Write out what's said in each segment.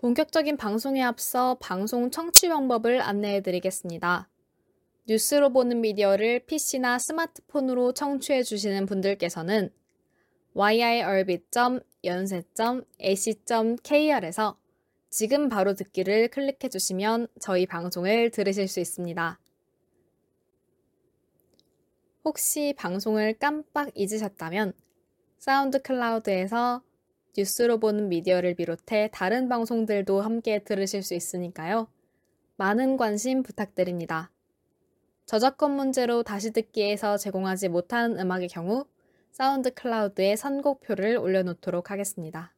본격적인 방송에 앞서 방송 청취 방법을 안내해 드리겠습니다. 뉴스로 보는 미디어를 PC나 스마트폰으로 청취해 주시는 분들께서는 yirbit.연세.ac.kr에서 지금 바로 듣기를 클릭해 주시면 저희 방송을 들으실 수 있습니다. 혹시 방송을 깜빡 잊으셨다면 사운드 클라우드에서 뉴스로 보는 미디어를 비롯해 다른 방송들도 함께 들으실 수 있으니까요. 많은 관심 부탁드립니다. 저작권 문제로 다시 듣기에서 제공하지 못하는 음악의 경우 사운드 클라우드에 선곡표를 올려놓도록 하겠습니다.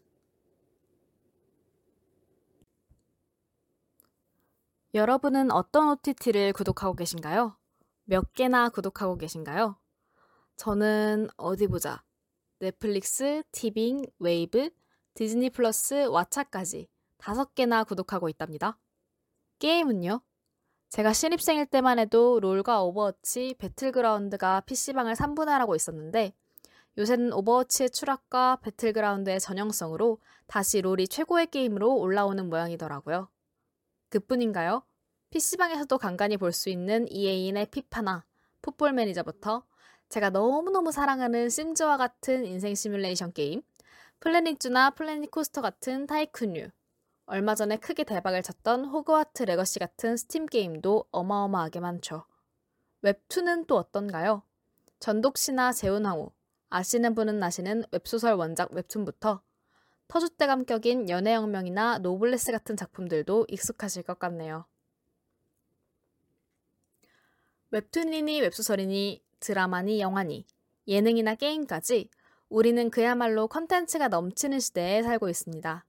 여러분은 어떤 OTT를 구독하고 계신가요? 몇 개나 구독하고 계신가요? 저는 어디 보자. 넷플릭스, 티빙, 웨이브, 디즈니 플러스, 왓챠까지 다섯 개나 구독하고 있답니다. 게임은요? 제가 신입생일 때만 해도 롤과 오버워치, 배틀그라운드가 PC방을 3분할하고 있었는데 요새는 오버워치의 추락과 배틀그라운드의 전형성으로 다시 롤이 최고의 게임으로 올라오는 모양이더라고요. 그뿐인가요? PC방에서도 간간히 볼 수 있는 EA인의 피파나 풋볼 매니저부터 제가 너무너무 사랑하는 심즈와 같은 인생 시뮬레이션 게임, 플래닛주나 플래닛 코스터 같은 tycoon류, 얼마 전에 크게 대박을 쳤던 호그와트 레거시 같은 스팀 게임도 어마어마하게 많죠. 웹툰은 또 어떤가요? 전독시나 재혼황후, 아시는 분은 아시는 웹소설 원작 웹툰부터 터줏대감 격인 연애혁명이나 노블레스 같은 작품들도 익숙하실 것 같네요. 웹툰이니 웹소설이니 드라마니 영화니 예능이나 게임까지 우리는 그야말로 컨텐츠가 넘치는 시대에 살고 있습니다.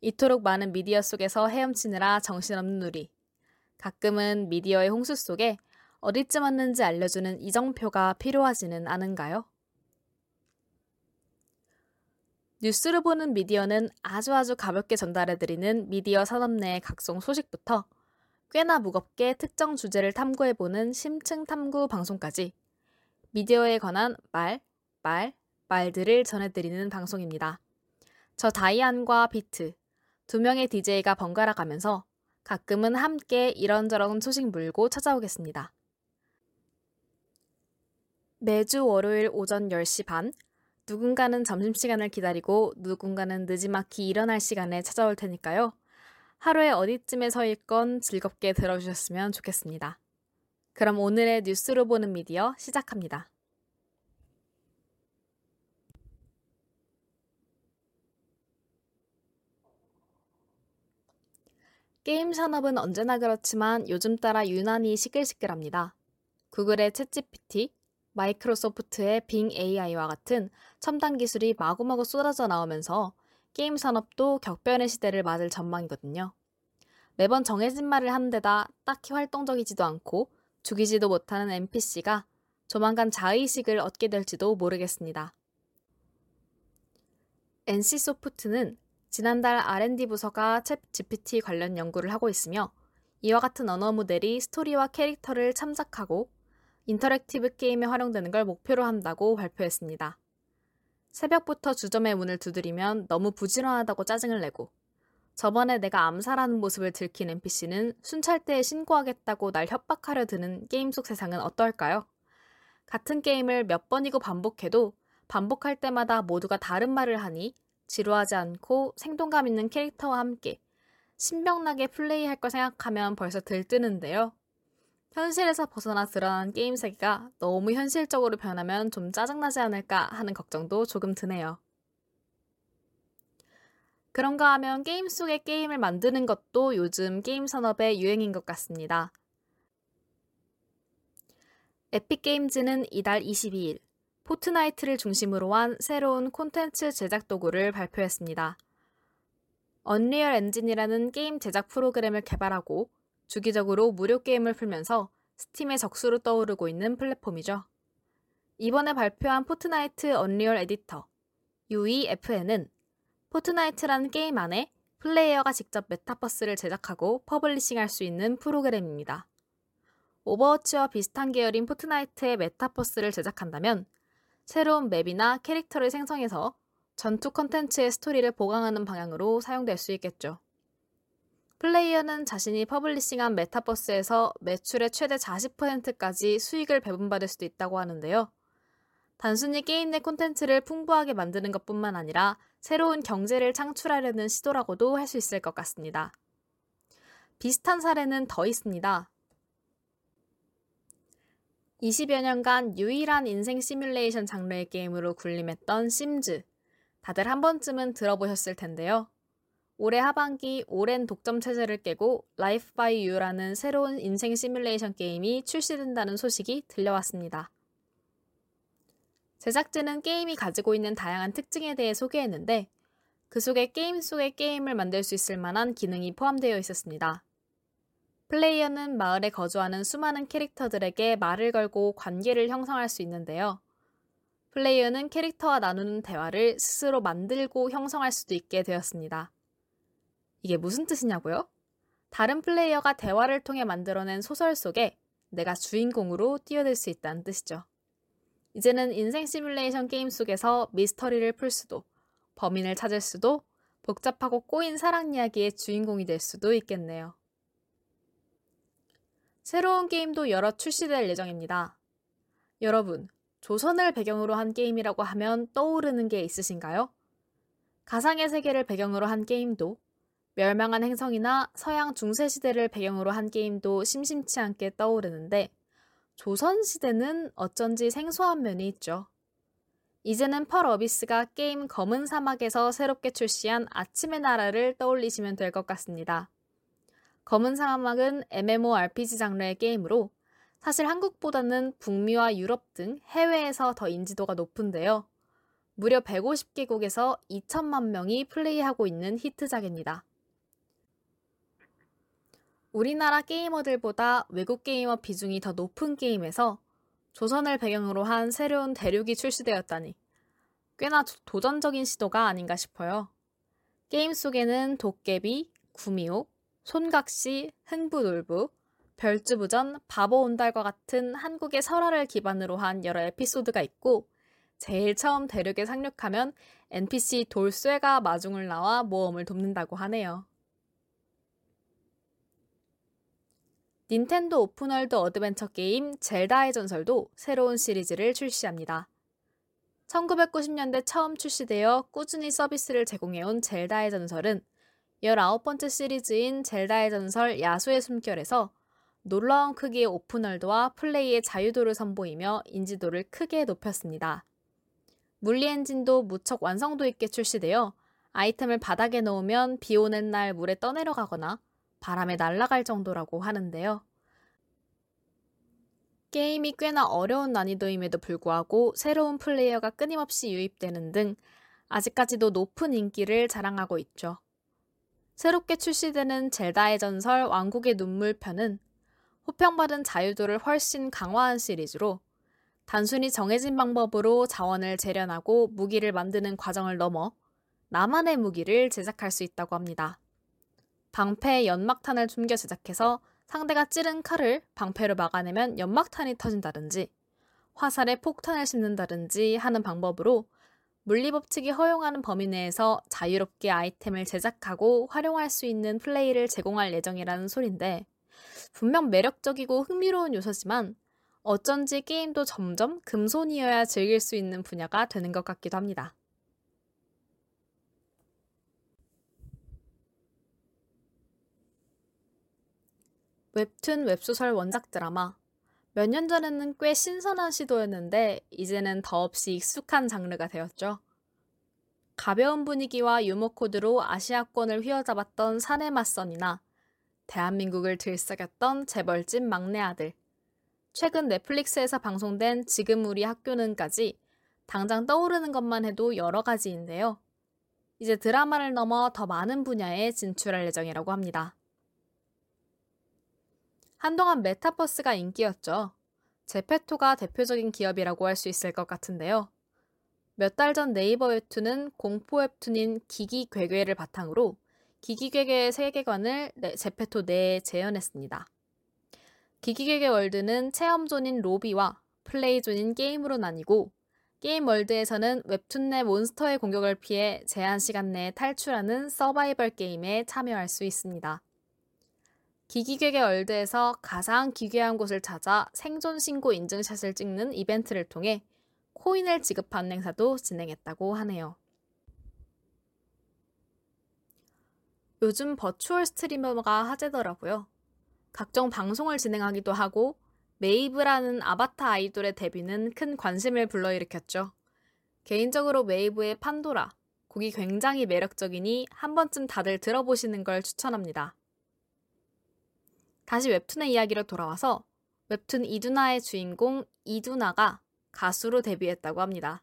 이토록 많은 미디어 속에서 헤엄치느라 정신없는 우리. 가끔은 미디어의 홍수 속에 어디쯤 왔는지 알려주는 이정표가 필요하지는 않은가요? 뉴스를 보는 미디어는 아주 아주 가볍게 전달해드리는 미디어 산업 내의 각종 소식부터 꽤나 무겁게 특정 주제를 탐구해보는 심층 탐구 방송까지 미디어에 관한 말, 말, 말들을 전해드리는 방송입니다. 저 다이안과 비트, 두 명의 DJ가 번갈아 가면서 가끔은 함께 이런저런 소식 물고 찾아오겠습니다. 매주 월요일 오전 10시 반, 누군가는 점심시간을 기다리고 누군가는 늦지막히 일어날 시간에 찾아올 테니까요. 하루에 어디쯤에 서 있건 즐겁게 들어주셨으면 좋겠습니다. 그럼 오늘의 뉴스로 보는 미디어 시작합니다. 게임 산업은 언제나 그렇지만 요즘 따라 유난히 시끌시끌합니다. 구글의 챗GPT, 마이크로소프트의 빙 AI와 같은 첨단 기술이 마구마구 쏟아져 나오면서 게임 산업도 격변의 시대를 맞을 전망이거든요. 매번 정해진 말을 하는 데다 딱히 활동적이지도 않고 죽이지도 못하는 NPC가 조만간 자의식을 얻게 될지도 모르겠습니다. NC소프트는 지난달 R&D 부서가 챗 GPT 관련 연구를 하고 있으며 이와 같은 언어 모델이 스토리와 캐릭터를 참작하고 interactive 게임에 활용되는 걸 목표로 한다고 발표했습니다. 새벽부터 주점의 문을 두드리면 너무 부지런하다고 짜증을 내고 저번에 내가 암살하는 모습을 들킨 NPC는 순찰대에 신고하겠다고 날 협박하려 드는 게임 속 세상은 어떨까요? 같은 게임을 몇 번이고 반복해도 반복할 때마다 모두가 다른 말을 하니 지루하지 않고 생동감 있는 캐릭터와 함께 신명나게 플레이할 걸 생각하면 벌써 들뜨는데요. 현실에서 벗어나 들어간 게임 세계가 너무 현실적으로 변하면 좀 짜증나지 않을까 하는 걱정도 조금 드네요. 그런가 하면 게임 속의 게임을 만드는 것도 요즘 게임 산업의 유행인 것 같습니다. 에픽게임즈는 이달 22일 포트나이트를 중심으로 한 새로운 콘텐츠 제작 도구를 발표했습니다. 언리얼 엔진이라는 게임 제작 프로그램을 개발하고 주기적으로 무료 게임을 풀면서 스팀의 적수로 떠오르고 있는 플랫폼이죠. 이번에 발표한 포트나이트 언리얼 에디터 UEFN은 포트나이트라는 게임 안에 플레이어가 직접 메타버스를 제작하고 publishing할 수 있는 프로그램입니다. 오버워치와 비슷한 계열인 포트나이트의 메타버스를 제작한다면 새로운 맵이나 캐릭터를 생성해서 전투 컨텐츠의 스토리를 보강하는 방향으로 사용될 수 있겠죠. 플레이어는 자신이 publishing한 메타버스에서 매출의 최대 40%까지 수익을 배분받을 수도 있다고 하는데요. 단순히 게임 내 콘텐츠를 풍부하게 만드는 것 뿐만 아니라 새로운 경제를 창출하려는 시도라고도 할 수 있을 것 같습니다. 비슷한 사례는 더 있습니다. 20여 년간 유일한 인생 시뮬레이션 장르의 게임으로 군림했던 심즈. 다들 한 번쯤은 들어보셨을 텐데요. 올해 하반기 오랜 독점 체제를 깨고 Life by You라는 새로운 인생 시뮬레이션 게임이 출시된다는 소식이 들려왔습니다. 제작진은 게임이 가지고 있는 다양한 특징에 대해 소개했는데 그 속에 게임 속의 게임을 만들 수 있을 만한 기능이 포함되어 있었습니다. 플레이어는 마을에 거주하는 수많은 캐릭터들에게 말을 걸고 관계를 형성할 수 있는데요. 플레이어는 캐릭터와 나누는 대화를 스스로 만들고 형성할 수도 있게 되었습니다. 이게 무슨 뜻이냐고요? 다른 플레이어가 대화를 통해 만들어낸 소설 속에 내가 주인공으로 뛰어들 수 있다는 뜻이죠. 이제는 인생 시뮬레이션 게임 속에서 미스터리를 풀 수도, 범인을 찾을 수도, 복잡하고 꼬인 사랑 이야기의 주인공이 될 수도 있겠네요. 새로운 게임도 여러 출시될 예정입니다. 여러분, 조선을 배경으로 한 게임이라고 하면 떠오르는 게 있으신가요? 가상의 세계를 배경으로 한 게임도, 멸망한 행성이나 서양 중세시대를 배경으로 한 게임도 심심치 않게 떠오르는데, 조선시대는 어쩐지 생소한 면이 있죠. 이제는 펄 어비스가 게임 검은 사막에서 새롭게 출시한 아침의 나라를 떠올리시면 될 것 같습니다. 검은 사막은 MMORPG 장르의 게임으로 사실 한국보다는 북미와 유럽 등 해외에서 더 인지도가 높은데요. 무려 150개국에서 2천만 명이 플레이하고 있는 히트작입니다. 우리나라 게이머들보다 외국 게이머 비중이 더 높은 게임에서 조선을 배경으로 한 새로운 대륙이 출시되었다니 꽤나 도전적인 시도가 아닌가 싶어요. 게임 속에는 도깨비, 구미호, 손각시, 흥부놀부, 별주부전, 바보 온달과 같은 한국의 설화를 기반으로 한 여러 에피소드가 있고 제일 처음 대륙에 상륙하면 NPC 돌쇠가 마중을 나와 모험을 돕는다고 하네요. 닌텐도 open world adventure 게임 젤다의 전설도 새로운 시리즈를 출시합니다. 1990년대 처음 출시되어 꾸준히 서비스를 제공해온 젤다의 전설은 19번째 시리즈인 젤다의 전설 야수의 숨결에서 놀라운 크기의 open world와 플레이의 자유도를 선보이며 인지도를 크게 높였습니다. 물리 엔진도 무척 완성도 있게 출시되어 아이템을 바닥에 놓으면 비 오는 날 물에 떠내려가거나 바람에 날아갈 정도라고 하는데요. 게임이 꽤나 어려운 난이도임에도 불구하고 새로운 플레이어가 끊임없이 유입되는 등 아직까지도 높은 인기를 자랑하고 있죠. 새롭게 출시되는 젤다의 전설 왕국의 눈물 편은 호평받은 자유도를 훨씬 강화한 시리즈로 단순히 정해진 방법으로 자원을 재련하고 무기를 만드는 과정을 넘어 나만의 무기를 제작할 수 있다고 합니다. 방패에 연막탄을 숨겨 제작해서 상대가 찌른 칼을 방패로 막아내면 연막탄이 터진다든지 화살에 폭탄을 씹는다든지 하는 방법으로 물리법칙이 허용하는 범위 내에서 자유롭게 아이템을 제작하고 활용할 수 있는 플레이를 제공할 예정이라는 소린데 분명 매력적이고 흥미로운 요소지만 어쩐지 게임도 점점 금손이어야 즐길 수 있는 분야가 되는 것 같기도 합니다. 웹툰 웹소설 원작 드라마. 몇 년 전에는 꽤 신선한 시도였는데 이제는 더없이 익숙한 장르가 되었죠. 가벼운 분위기와 유머 코드로 아시아권을 휘어잡았던 사내 맞선이나 대한민국을 들썩였던 재벌집 막내 아들. 최근 넷플릭스에서 방송된 지금 우리 학교는까지 당장 떠오르는 것만 해도 여러 가지인데요. 이제 드라마를 넘어 더 많은 분야에 진출할 예정이라고 합니다. 한동안 메타버스가 인기였죠. 제페토가 대표적인 기업이라고 할 수 있을 것 같은데요. 몇 달 전 네이버 웹툰은 공포 웹툰인 기기 괴괴를 바탕으로 기기 괴괴의 세계관을 제페토 내에 재현했습니다. 기기 괴괴 월드는 체험존인 로비와 play zone인 게임으로 나뉘고 게임 월드에서는 웹툰 내 몬스터의 공격을 피해 제한 시간 내에 탈출하는 서바이벌 게임에 참여할 수 있습니다. 기기괴괴 월드에서 가장 기괴한 곳을 찾아 생존 신고 인증샷을 찍는 이벤트를 통해 코인을 지급하는 행사도 진행했다고 하네요. 요즘 virtual streamer가 화제더라고요. 각종 방송을 진행하기도 하고 메이브라는 아바타 아이돌의 데뷔는 큰 관심을 불러일으켰죠. 개인적으로 메이브의 판도라, 곡이 굉장히 매력적이니 한 번쯤 다들 들어보시는 걸 추천합니다. 다시 웹툰의 이야기로 돌아와서 웹툰 이두나의 주인공 이두나가 가수로 데뷔했다고 합니다.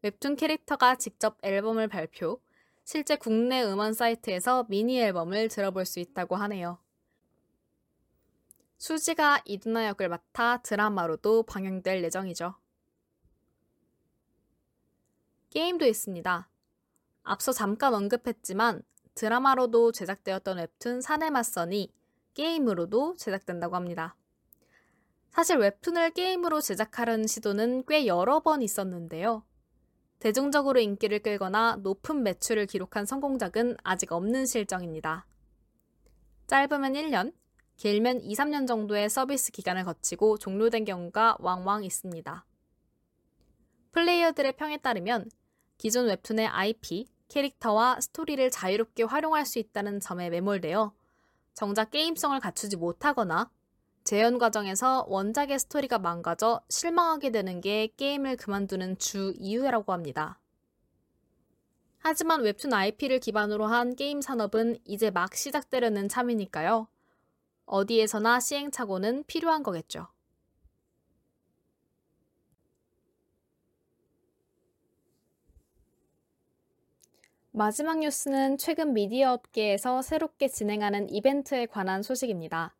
웹툰 캐릭터가 직접 앨범을 발표, 실제 국내 음원 사이트에서 미니 앨범을 들어볼 수 있다고 하네요. 수지가 이두나 역을 맡아 드라마로도 방영될 예정이죠. 게임도 있습니다. 앞서 잠깐 언급했지만 드라마로도 제작되었던 웹툰 사내 맞선이 게임으로도 제작된다고 합니다. 사실 웹툰을 게임으로 제작하려는 시도는 꽤 여러 번 있었는데요. 대중적으로 인기를 끌거나 높은 매출을 기록한 성공작은 아직 없는 실정입니다. 짧으면 1년, 길면 2, 3년 정도의 서비스 기간을 거치고 종료된 경우가 왕왕 있습니다. 플레이어들의 평에 따르면 기존 웹툰의 IP, 캐릭터와 스토리를 자유롭게 활용할 수 있다는 점에 매몰되어 정작 게임성을 갖추지 못하거나 재현 과정에서 원작의 스토리가 망가져 실망하게 되는 게 게임을 그만두는 주 이유라고 합니다. 하지만 웹툰 IP를 기반으로 한 게임 산업은 이제 막 시작되려는 참이니까요. 어디에서나 시행착오는 필요한 거겠죠. 마지막 뉴스는 최근 미디어 업계에서 새롭게 진행하는 이벤트에 관한 소식입니다.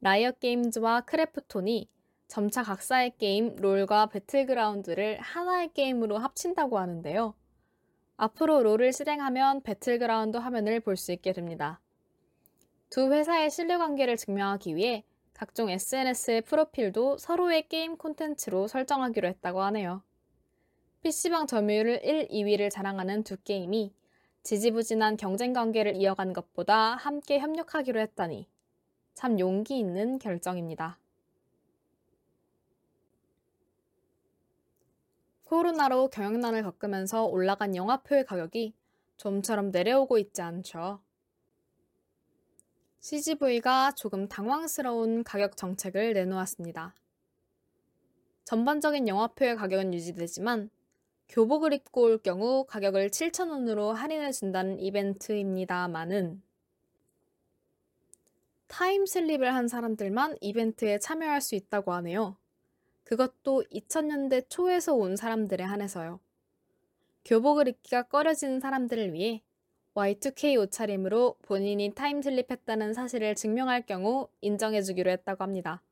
라이엇 게임즈와 크래프톤이 점차 각사의 게임 롤과 배틀그라운드를 하나의 게임으로 합친다고 하는데요. 앞으로 롤을 실행하면 배틀그라운드 화면을 볼 수 있게 됩니다. 두 회사의 신뢰 관계를 증명하기 위해 각종 SNS의 프로필도 서로의 게임 콘텐츠로 설정하기로 했다고 하네요. PC방 점유율 1, 2위를 자랑하는 두 게임이 지지부진한 경쟁 관계를 이어간 것보다 함께 협력하기로 했다니 참 용기 있는 결정입니다. 코로나로 경영난을 겪으면서 올라간 영화표의 가격이 좀처럼 내려오고 있지 않죠. CGV가 조금 당황스러운 가격 정책을 내놓았습니다. 전반적인 영화표의 가격은 유지되지만 교복을 입고 올 경우 가격을 7,000원으로 할인해 준다는 이벤트입니다만은 타임슬립을 한 사람들만 이벤트에 참여할 수 있다고 하네요. 그것도 2000년대 초에서 온 사람들에 한해서요. 교복을 입기가 꺼려지는 사람들을 위해 Y2K 옷차림으로 본인이 타임슬립했다는 사실을 증명할 경우 인정해주기로 했다고 합니다.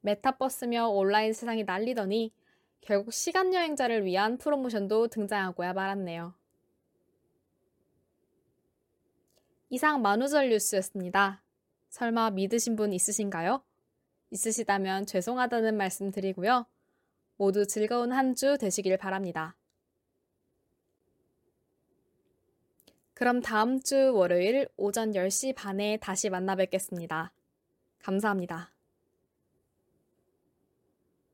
메타버스며 온라인 세상이 난리더니 결국 시간 여행자를 위한 프로모션도 등장하고야 말았네요. 이상 만우절 뉴스였습니다. 설마 믿으신 분 있으신가요? 있으시다면 죄송하다는 말씀 드리고요. 모두 즐거운 한 주 되시길 바랍니다. 그럼 다음 주 월요일 오전 10시 반에 다시 만나 뵙겠습니다. 감사합니다.